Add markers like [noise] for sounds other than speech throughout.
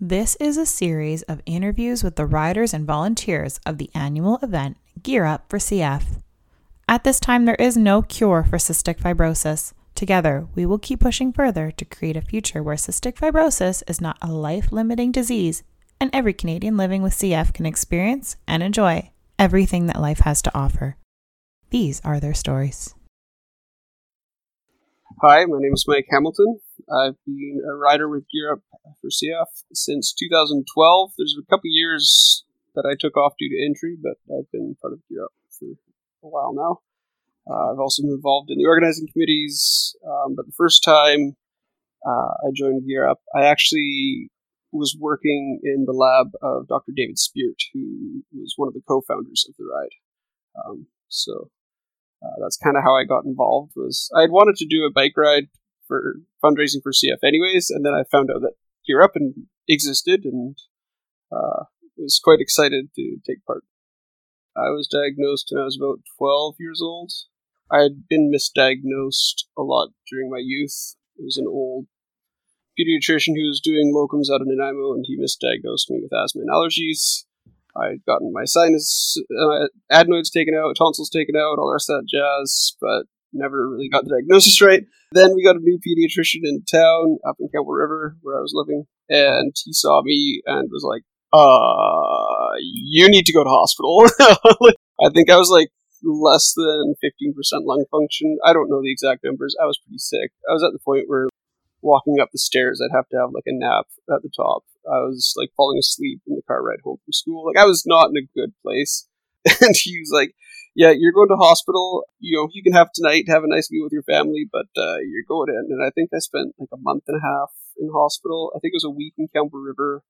This is a series of interviews with the riders and volunteers of the annual event Gear Up for CF. At this time, there is no cure for cystic fibrosis. Together, we will keep pushing further to create a future where cystic fibrosis is not a life limiting disease and every Canadian living with CF can experience and enjoy everything that life has to offer. These are their stories. Hi, my name is Mike Hamilton. I've been a rider with Gear Up for CF since 2012. There's a couple years that I took off due to injury, but I've been part of Gear Up for a while now. Uh, I've also been involved in the organizing committees, um, but the first time uh, I joined Gear Up, I actually was working in the lab of Dr. David Speert, who was one of the co-founders of the ride. Um, so uh, that's kind of how I got involved. Was I had wanted to do a bike ride for fundraising for CF anyways, and then I found out that Gear Up and existed, and uh, was quite excited to take part. I was diagnosed when I was about 12 years old. I had been misdiagnosed a lot during my youth. It was an old pediatrician who was doing locums out of Nanaimo, and he misdiagnosed me with asthma and allergies. I'd gotten my sinus uh, adenoids taken out, tonsils taken out, all the rest of that jazz, but never really got the diagnosis [laughs] right. Then we got a new pediatrician in town up in Campbell River where I was living, and he saw me and was like, uh, you need to go to hospital. [laughs] I think I was like less than 15% lung function. I don't know the exact numbers. I was pretty sick. I was at the point where walking up the stairs, I'd have to have like a nap at the top. I was like falling asleep in the car ride home from school. Like I was not in a good place. [laughs] And he was like, "Yeah, you're going to hospital. You know, you can have tonight, have a nice meal with your family, but uh, you're going in." And I think I spent like a month and a half in hospital. I think it was a week in Campbell River.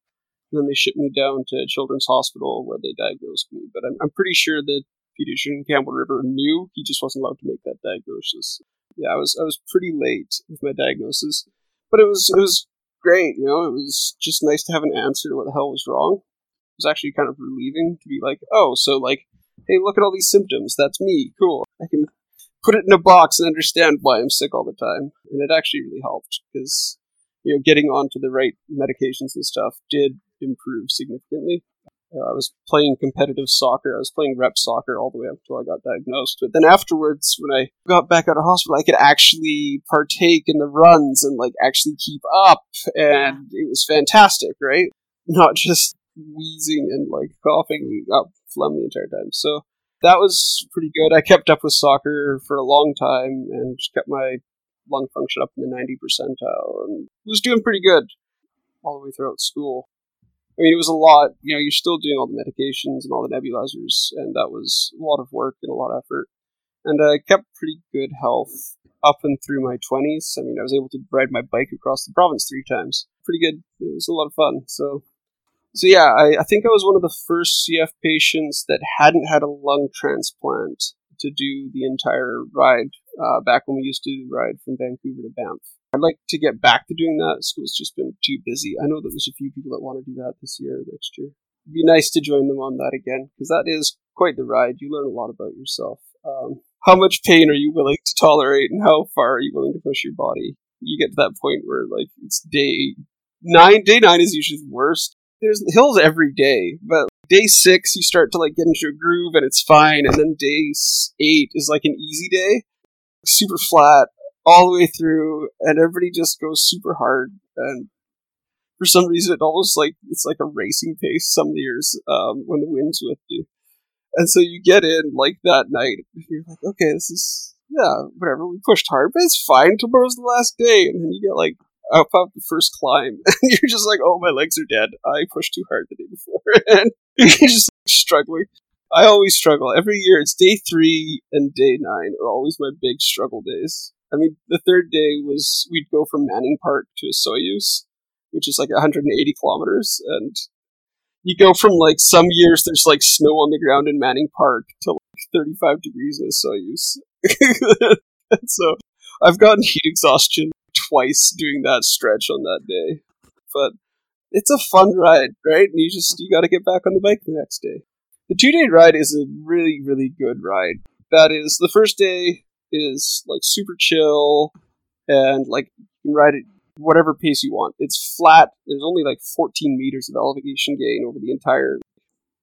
And then they shipped me down to Children's Hospital where they diagnosed me. But I'm, I'm pretty sure the pediatrician in Campbell River knew he just wasn't allowed to make that diagnosis. Yeah, I was I was pretty late with my diagnosis, but it was it was great. You know, it was just nice to have an answer to what the hell was wrong. It was actually kind of relieving to be like, oh, so like, hey, look at all these symptoms. That's me. Cool. I can put it in a box and understand why I'm sick all the time. And it actually really helped because you know getting onto the right medications and stuff did improve significantly. You know, I was playing competitive soccer. I was playing rep soccer all the way up until I got diagnosed. But then afterwards, when I got back out of hospital, I could actually partake in the runs and like actually keep up, and it was fantastic, right? Not just wheezing and like coughing up phlegm the entire time. So that was pretty good. I kept up with soccer for a long time and just kept my lung function up in the 90 percentile and was doing pretty good all the way throughout school. I mean, it was a lot. You know, you're still doing all the medications and all the nebulizers, and that was a lot of work and a lot of effort. And I kept pretty good health up and through my 20s. I mean, I was able to ride my bike across the province three times. Pretty good. It was a lot of fun. So, so yeah, I, I think I was one of the first CF patients that hadn't had a lung transplant to do the entire ride uh, back when we used to ride from Vancouver to Banff. I'd like to get back to doing that. School's just been too busy. I know that there's a few people that want to do that this year or next year. It'd be nice to join them on that again because that is quite the ride. You learn a lot about yourself. Um, how much pain are you willing to tolerate, and how far are you willing to push your body? You get to that point where like it's day nine. Day nine is usually the worst. There's hills every day, but day six you start to like get into a groove and it's fine, and then day eight is like an easy day, super flat all the way through, and everybody just goes super hard. And for some reason, it almost like it's like a racing pace some years um, when the wind's with you. And so you get in like that night, you're like, okay, this is yeah, whatever. We pushed hard, but it's fine. Tomorrow's the last day, and then you get like up up the first climb, [laughs] and you're just like, oh, my legs are dead. I pushed too hard the day before, [laughs] and you're just like, struggling. I always struggle every year. It's day three and day nine are always my big struggle days. I mean, the third day was we'd go from Manning Park to Osoyoos, which is like 180 kilometers, and you go from like some years there's like snow on the ground in Manning Park to like 35 degrees in Osoyoos. [laughs] and so I've gotten heat exhaustion twice doing that stretch on that day, but it's a fun ride, right? And you just you got to get back on the bike the next day. The two day ride is a really really good ride. That is the first day is like super chill and like you can ride it whatever pace you want. It's flat. There's only like 14 meters of elevation gain over the entire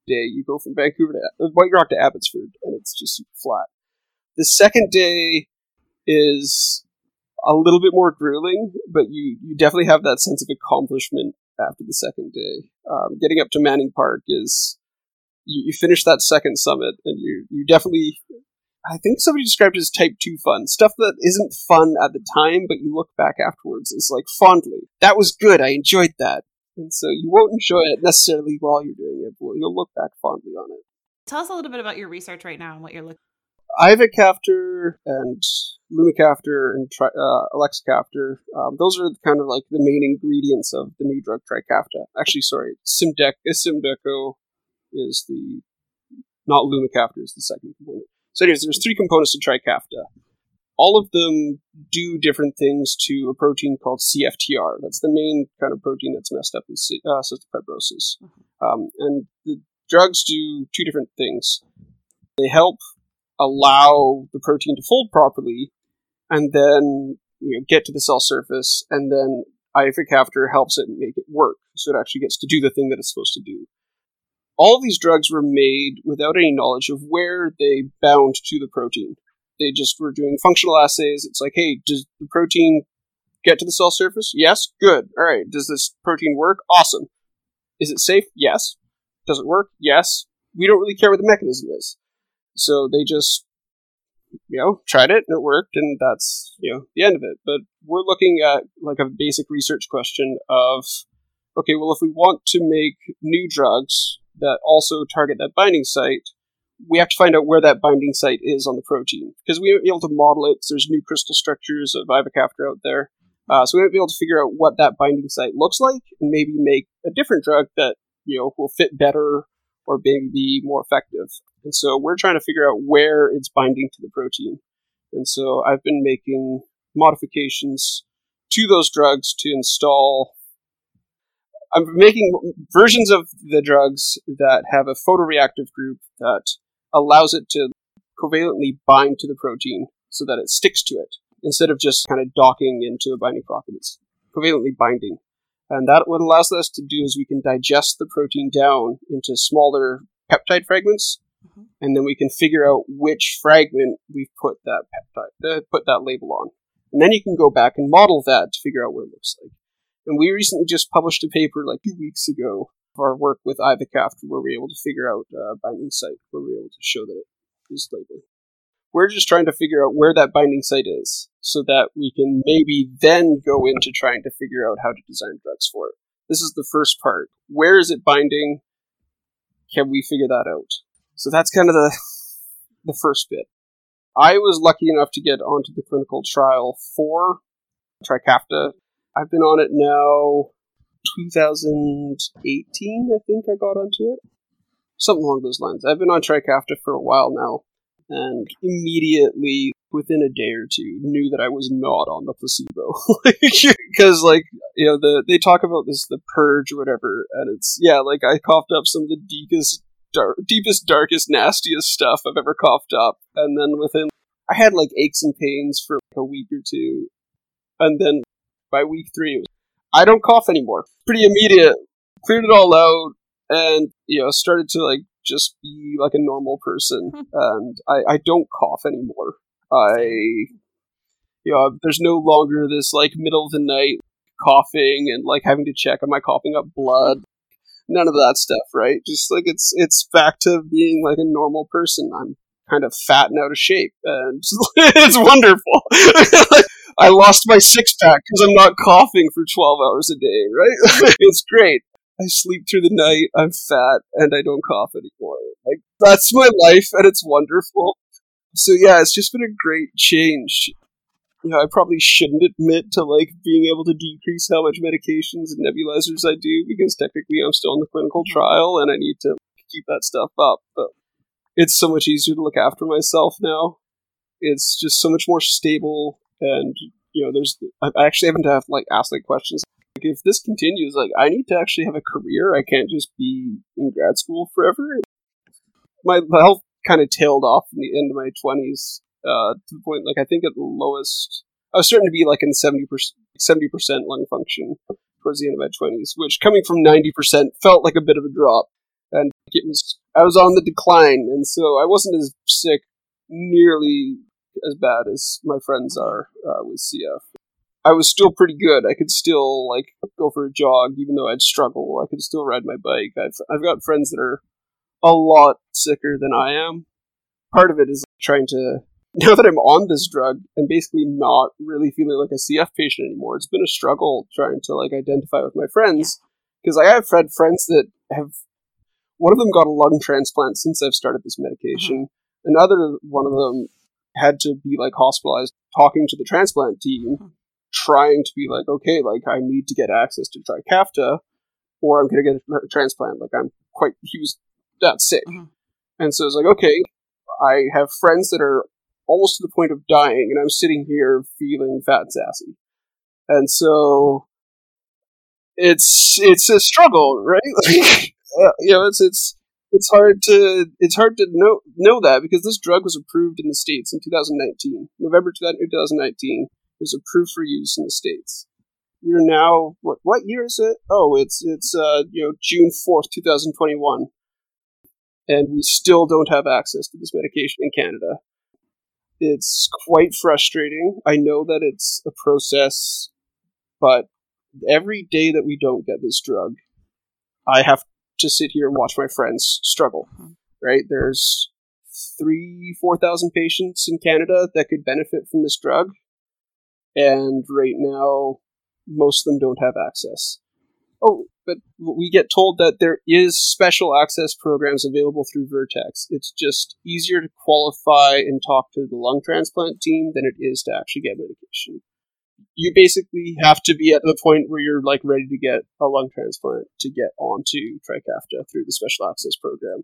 day. You go from Vancouver to uh, White Rock to Abbotsford, and it's just super flat. The second day is a little bit more grueling, but you you definitely have that sense of accomplishment after the second day. Um, getting up to Manning Park is you, you finish that second summit, and you you definitely. I think somebody described it as type 2 fun. Stuff that isn't fun at the time, but you look back afterwards is like fondly. That was good. I enjoyed that. And so you won't enjoy it necessarily while you're doing it, but you'll look back fondly on it. Tell us a little bit about your research right now and what you're looking. Ivacaftor and Lumacaftor and tri- uh, um, those are kind of like the main ingredients of the new drug Trikafta. Actually, sorry, Simdec, Symdeko is the not Lumacaftor is the second component. So, anyways, there's three components to Trikafta all of them do different things to a protein called CFTR. That's the main kind of protein that's messed up with uh, cystic fibrosis. Mm-hmm. Um, and the drugs do two different things. They help allow the protein to fold properly, and then you know get to the cell surface, and then ivacaftor helps it make it work, so it actually gets to do the thing that it's supposed to do. All these drugs were made without any knowledge of where they bound to the protein. They just were doing functional assays. It's like, hey, does the protein get to the cell surface? Yes. Good. All right. Does this protein work? Awesome. Is it safe? Yes. Does it work? Yes. We don't really care what the mechanism is. So they just, you know, tried it and it worked, and that's, you know, the end of it. But we're looking at like a basic research question of, okay, well, if we want to make new drugs that also target that binding site, we have to find out where that binding site is on the protein because we won't be able to model it because there's new crystal structures of ivacaftor out there. Uh, so we won't be able to figure out what that binding site looks like and maybe make a different drug that you know will fit better or maybe be more effective. And so we're trying to figure out where it's binding to the protein. And so I've been making modifications to those drugs to install I'm making versions of the drugs that have a photoreactive group that allows it to covalently bind to the protein so that it sticks to it instead of just kind of docking into a binding pocket. It's covalently binding. And that what allows us to do is we can digest the protein down into smaller peptide fragments, mm-hmm. and then we can figure out which fragment we've put that peptide, uh, put that label on. And then you can go back and model that to figure out what it looks like. And we recently just published a paper like two weeks ago of our work with ivacaftor where we were able to figure out uh, binding site, where we were able to show that it is labeled. We're just trying to figure out where that binding site is so that we can maybe then go into trying to figure out how to design drugs for it. This is the first part. Where is it binding? Can we figure that out? So that's kind of the [laughs] the first bit. I was lucky enough to get onto the clinical trial for Trikafta. I've been on it now 2018, I think I got onto it. Something along those lines. I've been on Trikafta for a while now, and immediately, within a day or two, knew that I was not on the placebo. [laughs] Because, like, you know, the they talk about this, the purge or whatever, and it's, yeah, like, I coughed up some of the deepest, dark, deepest, darkest, nastiest stuff I've ever coughed up, and then within, I had, like, aches and pains for, like, a week or two, and then by week three, it was I don't cough anymore. Pretty immediate. Cleared it all out and, you know, started to like just be like a normal person. Hmm. and I, I don't cough anymore. I, you know, there's no longer this like middle of the night coughing and like having to check am I coughing up blood. None of that stuff, right? Just like it's it's back to being like a normal person. I'm kind of fat and out of shape, and [laughs] it's wonderful. [laughs] I lost my six pack because I'm not coughing for 12 hours a day, right? [laughs] it's great. I sleep through the night, I'm fat, and I don't cough anymore. Like, that's my life, and it's wonderful. So, yeah, it's just been a great change. You know, I probably shouldn't admit to, like, being able to decrease how much medications and nebulizers I do, because technically I'm still in the clinical mm-hmm. trial, and I need to keep that stuff up, but it's so much easier to look after myself now. It's just so much more stable and you know, there's I actually haven't have like asked like questions. Like, if this continues, like I need to actually have a career. I can't just be in grad school forever. My health kind of tailed off in the end of my twenties uh, to the point like I think at the lowest I was starting to be like in seventy 70% lung function towards the end of my 20s, which coming from 90% felt like a bit of a drop. And it was, I was on the decline, and so I wasn't as sick nearly as bad as my friends are uh, with CF. I was still pretty good. I could still like go for a jog, even though I'd struggle. I could still ride my bike. I've I've got friends that are a lot sicker than I am. Part of it is trying to [laughs] now that I'm on this drug and basically not really feeling like a CF patient anymore. It's been a struggle trying to like identify with my friends because I have had friends that have one of them got a lung transplant since I've started this medication. Mm-hmm. Another one of them had to be like hospitalized talking to the transplant team mm-hmm. trying to be like okay like I need to get access to Trikafta or I'm going to get a transplant like I'm quite he was that sick. Mm-hmm. And so it's like okay I have friends that are almost to the point of dying and I'm sitting here feeling fat and sassy. And so it's it's a struggle, right? [laughs] Like, you know, it's it's it's hard to it's hard to know know that because this drug was approved in the states in 2019, November 2019. It was approved for use in the states. We're now what what year is it? Oh, it's it's uh you know June 4th, 2021, and we still don't have access to this medication in Canada. It's quite frustrating. I know that it's a process, but every day that we don't get this drug, I have to sit here and watch my friends struggle. Mm-hmm. Right? There's three, four thousand patients in Canada that could benefit from this drug, and right now, most of them don't have access. Oh, but we get told that there is special access programs available through Vertex. It's just easier to qualify and talk to the lung transplant team than it is to actually get medication you basically have to be at the point where you're like ready to get a lung transplant to get onto Trikafta through the special access program.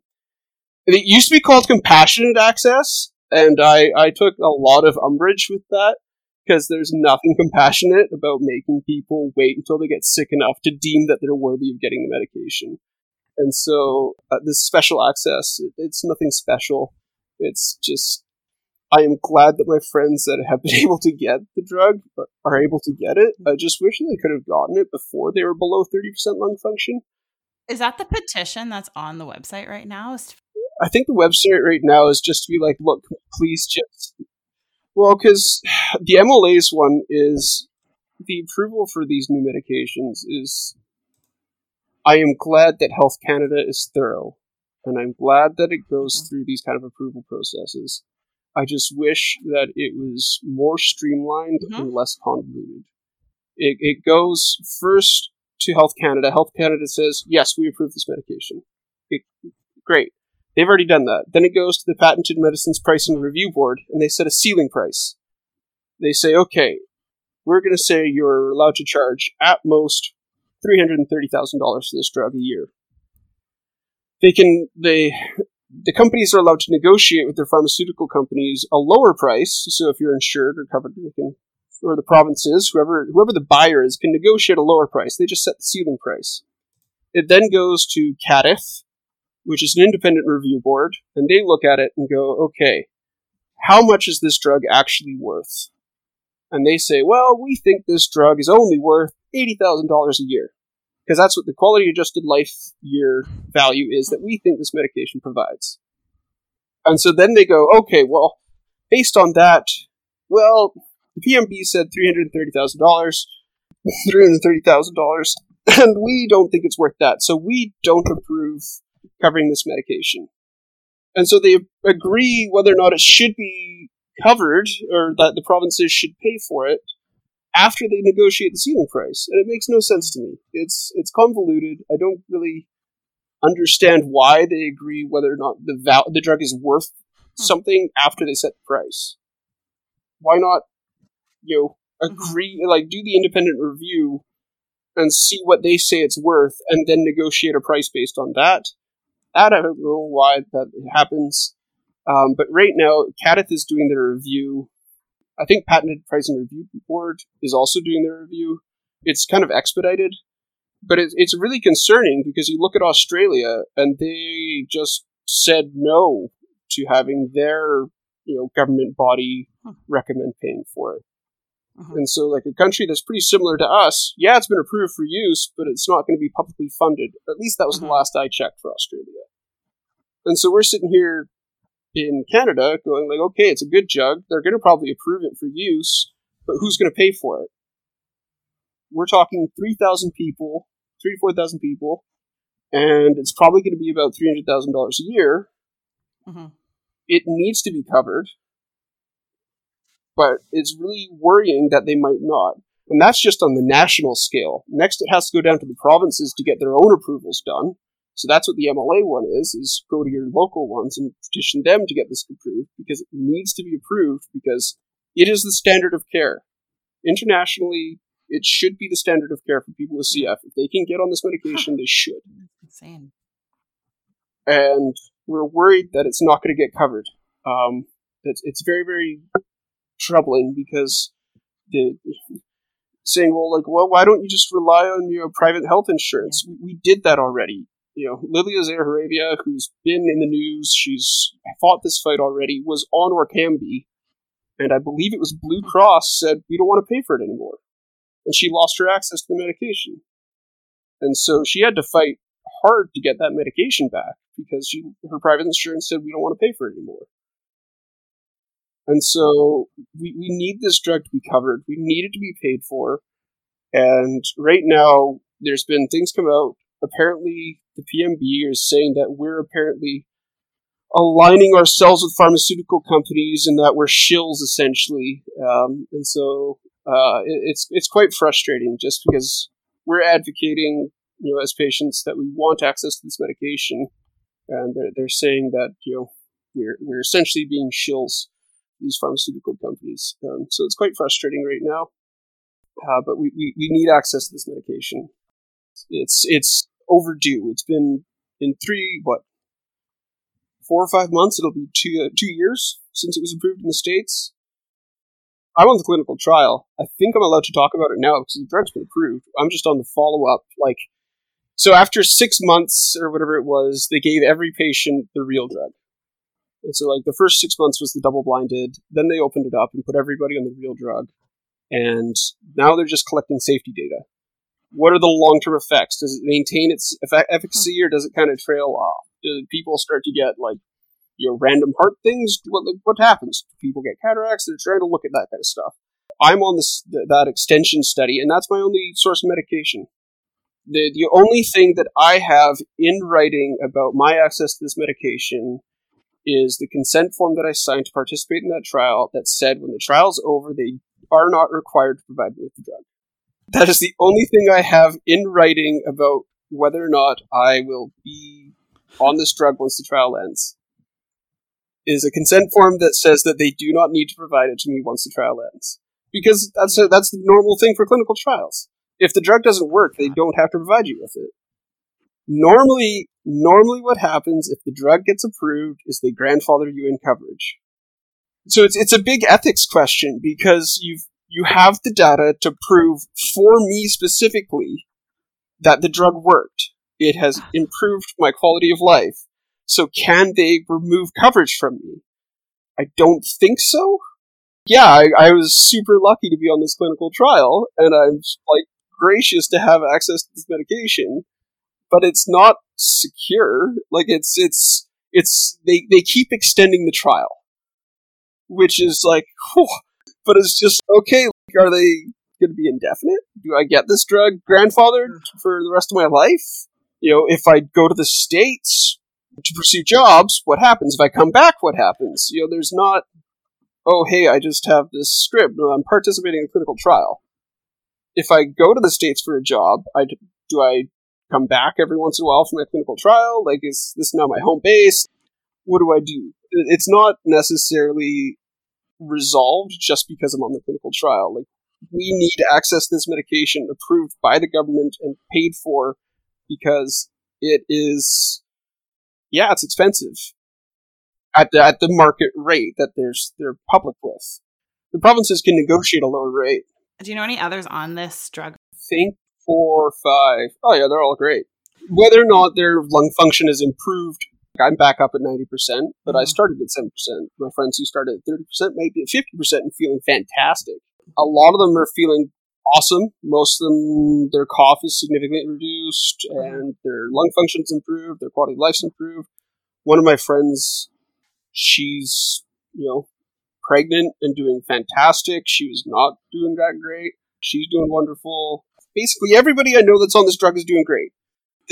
And it used to be called compassionate access, and I, I took a lot of umbrage with that because there's nothing compassionate about making people wait until they get sick enough to deem that they're worthy of getting the medication. And so uh, this special access, it, it's nothing special. It's just I am glad that my friends that have been [laughs] able to get the drug are able to get it. I just wish they could have gotten it before they were below 30% lung function. Is that the petition that's on the website right now? I think the website right now is just to be like, look, please just. Well, because [sighs] the MLA's one is the approval for these new medications is. I am glad that Health Canada is thorough, and I'm glad that it goes mm-hmm. through these kind of approval processes. I just wish that it was more streamlined mm-hmm. and less convoluted. It, it goes first to Health Canada. Health Canada says, yes, we approve this medication. It, great. They've already done that. Then it goes to the Patented Medicines Pricing Review Board, and they set a ceiling price. They say, okay, we're going to say you're allowed to charge at most $330,000 for this drug a year. They can, they, the companies are allowed to negotiate with their pharmaceutical companies a lower price. So if you're insured or covered, they can, or the provinces, whoever whoever the buyer is, can negotiate a lower price. They just set the ceiling price. It then goes to CADTH, which is an independent review board, and they look at it and go, okay, how much is this drug actually worth? And they say, well, we think this drug is only worth $80,000 a year because that's what the quality adjusted life year value is that we think this medication provides. And so then they go, okay, well, based on that, well, the PMB said $330,000, $330,000, [laughs] and we don't think it's worth that, so we don't approve covering this medication. And so they agree whether or not it should be covered, or that the provinces should pay for it, after they negotiate the ceiling price, and it makes no sense to me. It's it's convoluted. I don't really understand why they agree whether or not the val- the drug is worth hmm. something after they set the price. Why not, you know, mm-hmm. agree like do the independent review and see what they say it's worth, and then negotiate a price based on that. I don't know why that happens. Um, but right now, CADTH is doing their review I think Patented Pricing Review Board is also doing their review. It's kind of expedited, but it, it's really concerning because you look at Australia and they just said no to having their you know government body recommend paying for it. Mm-hmm. And so, like a country that's pretty similar to us, yeah, it's been approved for use, but it's not going to be publicly funded. At least that was mm-hmm. the last I checked for Australia. And so we're sitting here in Canada going like, okay, it's a good jug. They're going to probably approve it for use, but who's going to pay for it? We're talking 3,000 people, three to 4,000 people, and it's probably going to be about $300,000 a year. Mm-hmm. It needs to be covered but it's really worrying that they might not. And that's just on the national scale. Next, it has to go down to the provinces to get their own approvals done. So that's what the MLA one is, is go to your local ones and petition them to get this approved because it needs to be approved because it is the standard of care. Internationally, it should be the standard of care for people with CF. If they can get on this medication, they should. Insane. And we're worried that it's not going to get covered. Um, it's, it's very, very troubling because the saying, well, like, well, why don't you just rely on your private health insurance? Yeah. We, we, did that already. You know, Lilia Zaharieva, who's been in the news, she's fought this fight already, was on Orkambi, and I believe it was Blue Cross said we don't want to pay for it anymore, and she lost her access to the medication, and so she had to fight hard to get that medication back because she her private insurance said we don't want to pay for it anymore. And so we, we need this drug to be covered. We need it to be paid for. And right now, there's been things come out. Apparently, the PMB is saying that we're apparently aligning ourselves with pharmaceutical companies and that we're shills essentially. Um, and so uh, it, it's it's quite frustrating just because we're advocating, you know, as patients that we want access to this medication, and they're they're saying that you know we're we're essentially being shills these pharmaceutical companies. Um, so it's quite frustrating right now. Uh, but we, we, we need access to this medication. It's it's overdue. It's been in three what four or five months. It'll be two uh, two years since it was approved in the states. I'm on the clinical trial. I think I'm allowed to talk about it now because the drug's been approved. I'm just on the follow up. Like, so after six months or whatever it was, they gave every patient the real drug. And so, like, the first six months was the double blinded. Then they opened it up and put everybody on the real drug. And now they're just collecting safety data. What are the long term effects? Does it maintain its efficacy or does it kind of trail off? Do people start to get, like, you know, random heart things? What, like, what happens? Do people get cataracts? They're trying to look at that kind of stuff. I'm on this that extension study, and that's my only source of medication. The, the only thing that I have in writing about my access to this medication is the consent form that I signed to participate in that trial that said when the trial's over, they are not required to provide me with the drug. That is the only thing I have in writing about whether or not I will be on this drug once the trial ends. Is a consent form that says that they do not need to provide it to me once the trial ends. Because that's a, that's the normal thing for clinical trials. If the drug doesn't work, they don't have to provide you with it. Normally, normally what happens if the drug gets approved is they grandfather you in coverage. So it's it's a big ethics question because you've you have the data to prove for me specifically that the drug worked. It has ah. improved my quality of life. So can they remove coverage from me? I don't think so. Yeah, I, I was super lucky to be on this clinical trial, and I'm like gracious to have access to this medication but it's not secure. Like it's it's it's they they keep extending the trial, which is like, whew, but it's just okay. Like, Are they going to be indefinite? Do I get this drug grandfathered for the rest of my life? You know, if I go to the states to pursue jobs, what happens? If I come back, what happens? You know, there's not. Oh, hey, I just have this script. I'm participating in a clinical trial. If I go to the states for a job, I do I come back every once in a while for my clinical trial? Like, is this now my home base? What do I do? It's not necessarily resolved just because I'm on the clinical trial. Like, we need access to access this medication approved by the government and paid for because it is, yeah, it's expensive at the, at the market rate that there's they're public with. The provinces can negotiate a lower rate. Do you know any others on this drug? I think four, five. Oh yeah, they're all great. Whether or not their lung function is improved, I'm back up at ninety percent, but mm-hmm. I started at seven percent. My friends who started at thirty percent might be at fifty percent and feeling fantastic. a lot of them are feeling awesome. Most of them, their cough is significantly reduced and their lung function's improved, their quality of life's improved. One of my friends, she's, you know, pregnant and doing fantastic. She was not doing that great. She's doing wonderful. Basically, everybody I know that's on this drug is doing great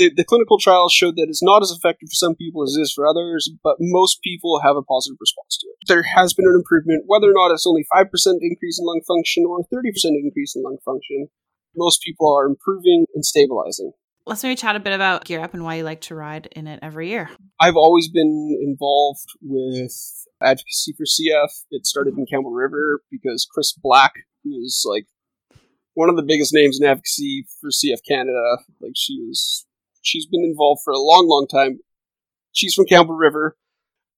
the, the clinical trials showed that it's not as effective for some people as it is for others, but most people have a positive response to it. There has been an improvement, whether or not it's only 5% increase in lung function or 30% increase in lung function. Most people are improving and stabilizing. Let's maybe chat a bit about Gear Up and why you like to ride in it every year. I've always been involved with advocacy for CF. It started in Campbell River because Chris Black, who is like one of the biggest names in advocacy for CF Canada, like she was She's been involved for a long, long time. She's from Campbell River.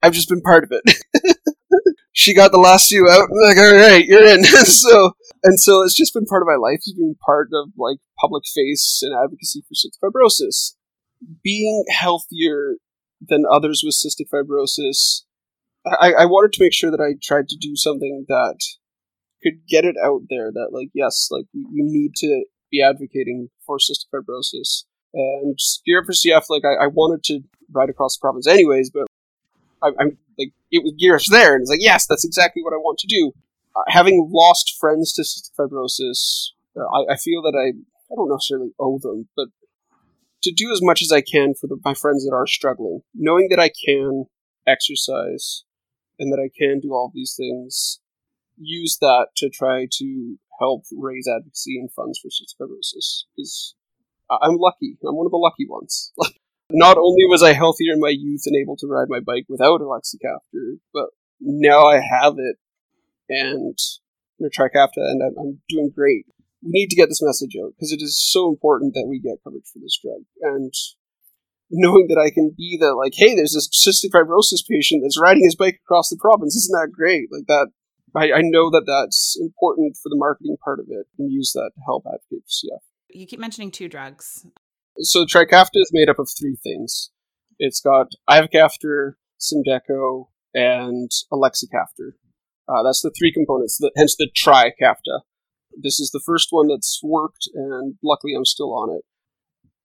I've just been part of it. [laughs] she got the last few out. I'm like, all right, you're in. [laughs] so, and so it's just been part of my life being part of like public face and advocacy for cystic fibrosis. Being healthier than others with cystic fibrosis, I, I wanted to make sure that I tried to do something that could get it out there that like yes, like we need to be advocating for cystic fibrosis and Gear for CF, like I, I, wanted to ride across the province anyways, but I, am like it was Gear Up's there, and it's like yes, that's exactly what I want to do. Uh, having lost friends to cystic fibrosis, uh, I, I, feel that I I don't necessarily owe them, but to do as much as I can for the, my friends that are struggling, knowing that I can exercise and that I can do all these things, use that to try to help raise advocacy and funds for cystic fibrosis because I'm lucky. I'm one of the lucky ones. [laughs] Not only was I healthier in my youth and able to ride my bike without elexacaftor, but now I have it and a Trikafta, and I'm, I'm doing great. We need to get this message out because it is so important that we get coverage for this drug. And knowing that I can be the like, hey, there's this cystic fibrosis patient that's riding his bike across the province. Isn't that great? Like that, I, I know that that's important for the marketing part of it, and use that to help advocate for CF. You keep mentioning two drugs. So Trikafta is made up of three things. It's got ivacaftor, Symdeko, and elexacaftor. Uh, that's the three components, the, hence the Trikafta. This is the first one that's worked, and luckily I'm still on it.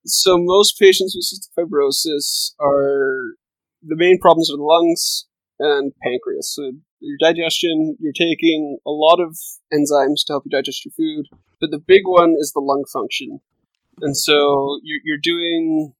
So most patients with cystic fibrosis are the main problems are the lungs and pancreas. So your digestion, you're taking a lot of enzymes to help you digest your food, but the big one is the lung function. And so you're, you're doing,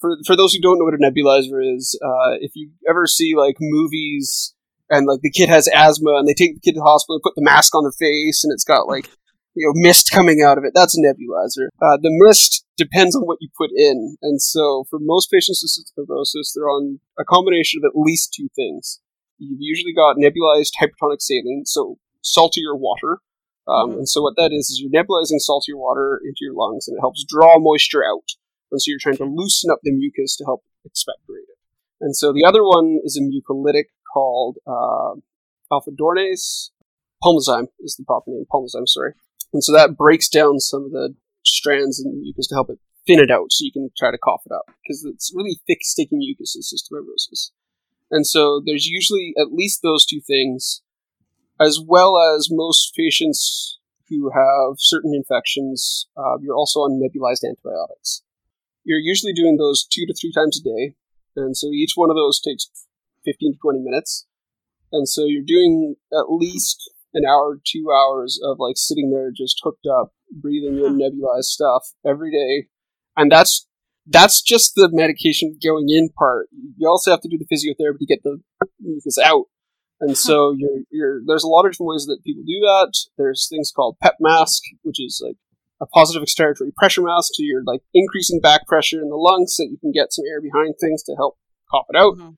for, for those who don't know what a nebulizer is, uh, if you ever see like movies and like the kid has asthma and they take the kid to the hospital and put the mask on the face and it's got like, you know, mist coming out of it, that's a nebulizer. Uh, the mist depends on what you put in. And so for most patients with cystic fibrosis, they're on a combination of at least two things. You've usually got nebulized hypertonic saline, so saltier water. Um, mm-hmm. And so what that is is you're nebulizing saltier water into your lungs, and it helps draw moisture out. And so you're trying to loosen up the mucus to help expectorate it. And so the other one is a mucolytic called uh, alpha dornase. Pulmozyme is the proper name. Pulmozyme, sorry. And so that breaks down some of the strands in the mucus to help it thin it out so you can try to cough it up because it's really thick, sticky mucus cystic fibrosis. And so there's usually at least those two things, as well as most patients who have certain infections, uh, you're also on nebulized antibiotics. You're usually doing those two to three times a day, and so each one of those takes 15 to 20 minutes. And so you're doing at least an hour, two hours of like sitting there just hooked up, breathing in nebulized stuff every day. And that's that's just the medication going in part. You also have to do the physiotherapy to get the mucus out. And so you're, you're, there's a lot of different ways that people do that. There's things called PEP mask, which is like a positive expiratory pressure mask. So you're like increasing back pressure in the lungs so you can get some air behind things to help cough it out. Mm-hmm.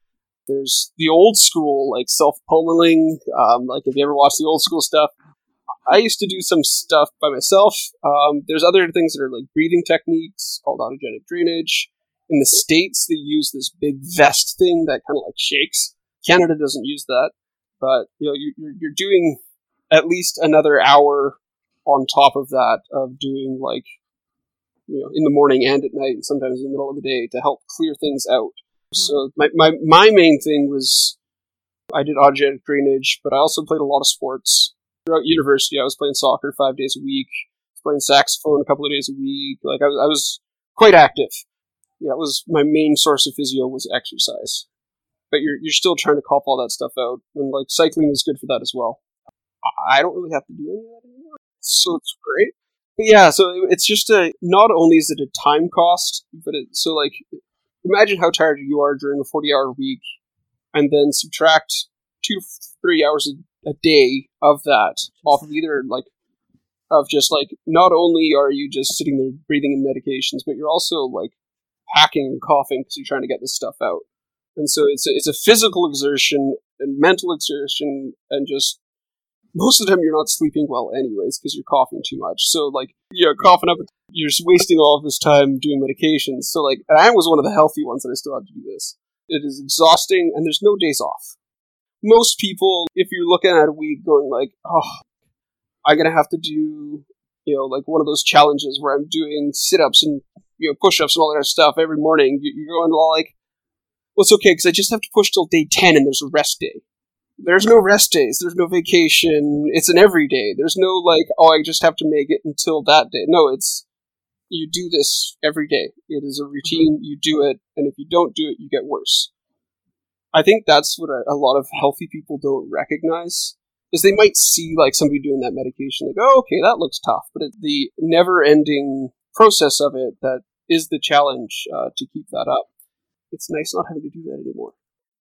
There's the old school, like self pummeling. Um, like if you ever watch the old school stuff, I used to do some stuff by myself. Um, there's other things that are like breathing techniques called autogenic drainage. In the States, they use this big vest thing that kind of like shakes. Canada doesn't use that, but you know, you're, you're doing at least another hour on top of that of doing like, you know, in the morning and at night and sometimes in the middle of the day to help clear things out. Mm-hmm. So my, my, my main thing was I did autogenic drainage, but I also played a lot of sports throughout university, I was playing soccer five days a week, playing saxophone a couple of days a week. Like I was, I was quite active. Yeah, it was my main source of physio was exercise. But you're you're still trying to cop all that stuff out, and like cycling is good for that as well. I don't really have to do any of that anymore, so it's great. But yeah, so it's just a not only is it a time cost, but it so like imagine how tired you are during a forty hour week, and then subtract two three hours a, a day of that off of either like of just like not only are you just sitting there breathing in medications, but you're also like hacking and coughing because you're trying to get this stuff out. And so it's a, it's a physical exertion and mental exertion and just most of the time you're not sleeping well anyways because you're coughing too much. So like you're coughing up, you're just wasting all of this time doing medications. So like, and I was one of the healthy ones and I still had to do this. It is exhausting and there's no days off. Most people, if you're looking at a week going like, oh, I'm gonna have to do, you know, like one of those challenges where I'm doing sit-ups and you know push-ups and all that stuff every morning. You're going like, well, it's okay because I just have to push till day ten and there's a rest day. There's no rest days. There's no vacation. It's an everyday. There's no like, oh, I just have to make it until that day. No, it's you do this every day. It is a routine. You do it, and if you don't do it, you get worse. I think that's what a, a lot of healthy people don't recognize is they might see like somebody doing that medication, like, oh, okay, that looks tough, but it, the never-ending process of it that is the challenge uh, to keep that up. It's nice not having to do that anymore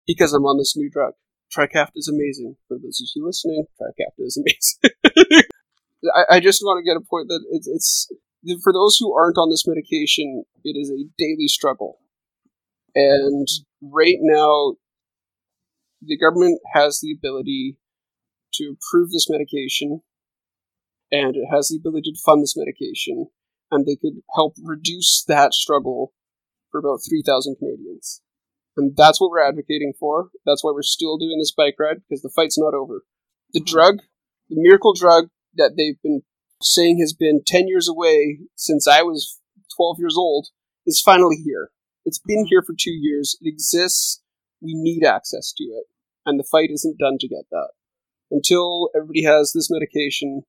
because I'm on this new drug. Trikafta is amazing. For those of you listening, Trikafta is amazing. [laughs] I, I, just want to get a point that it's, it's for those who aren't on this medication, it is a daily struggle. And right now, the government has the ability to approve this medication, and it has the ability to fund this medication, and they could help reduce that struggle for about 3,000 Canadians. And that's what we're advocating for. That's why we're still doing this bike ride, because the fight's not over. The hmm. drug, the miracle drug that they've been saying has been 10 years away since I was 12 years old, is finally here. It's been hmm. here for two years. It exists. We need access to it. And the fight isn't done to get that until everybody has this medication,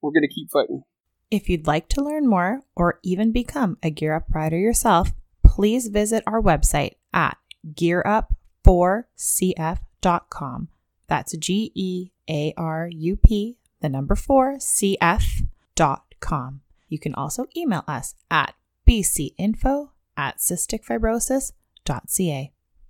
we're going to keep fighting. If you'd like to learn more or even become a Gear Up rider yourself, please visit our website at gearup4cf.com. That's G E A R U P, the number 4 cf.com. You can also email us at bcinfo at cysticfibrosis.ca.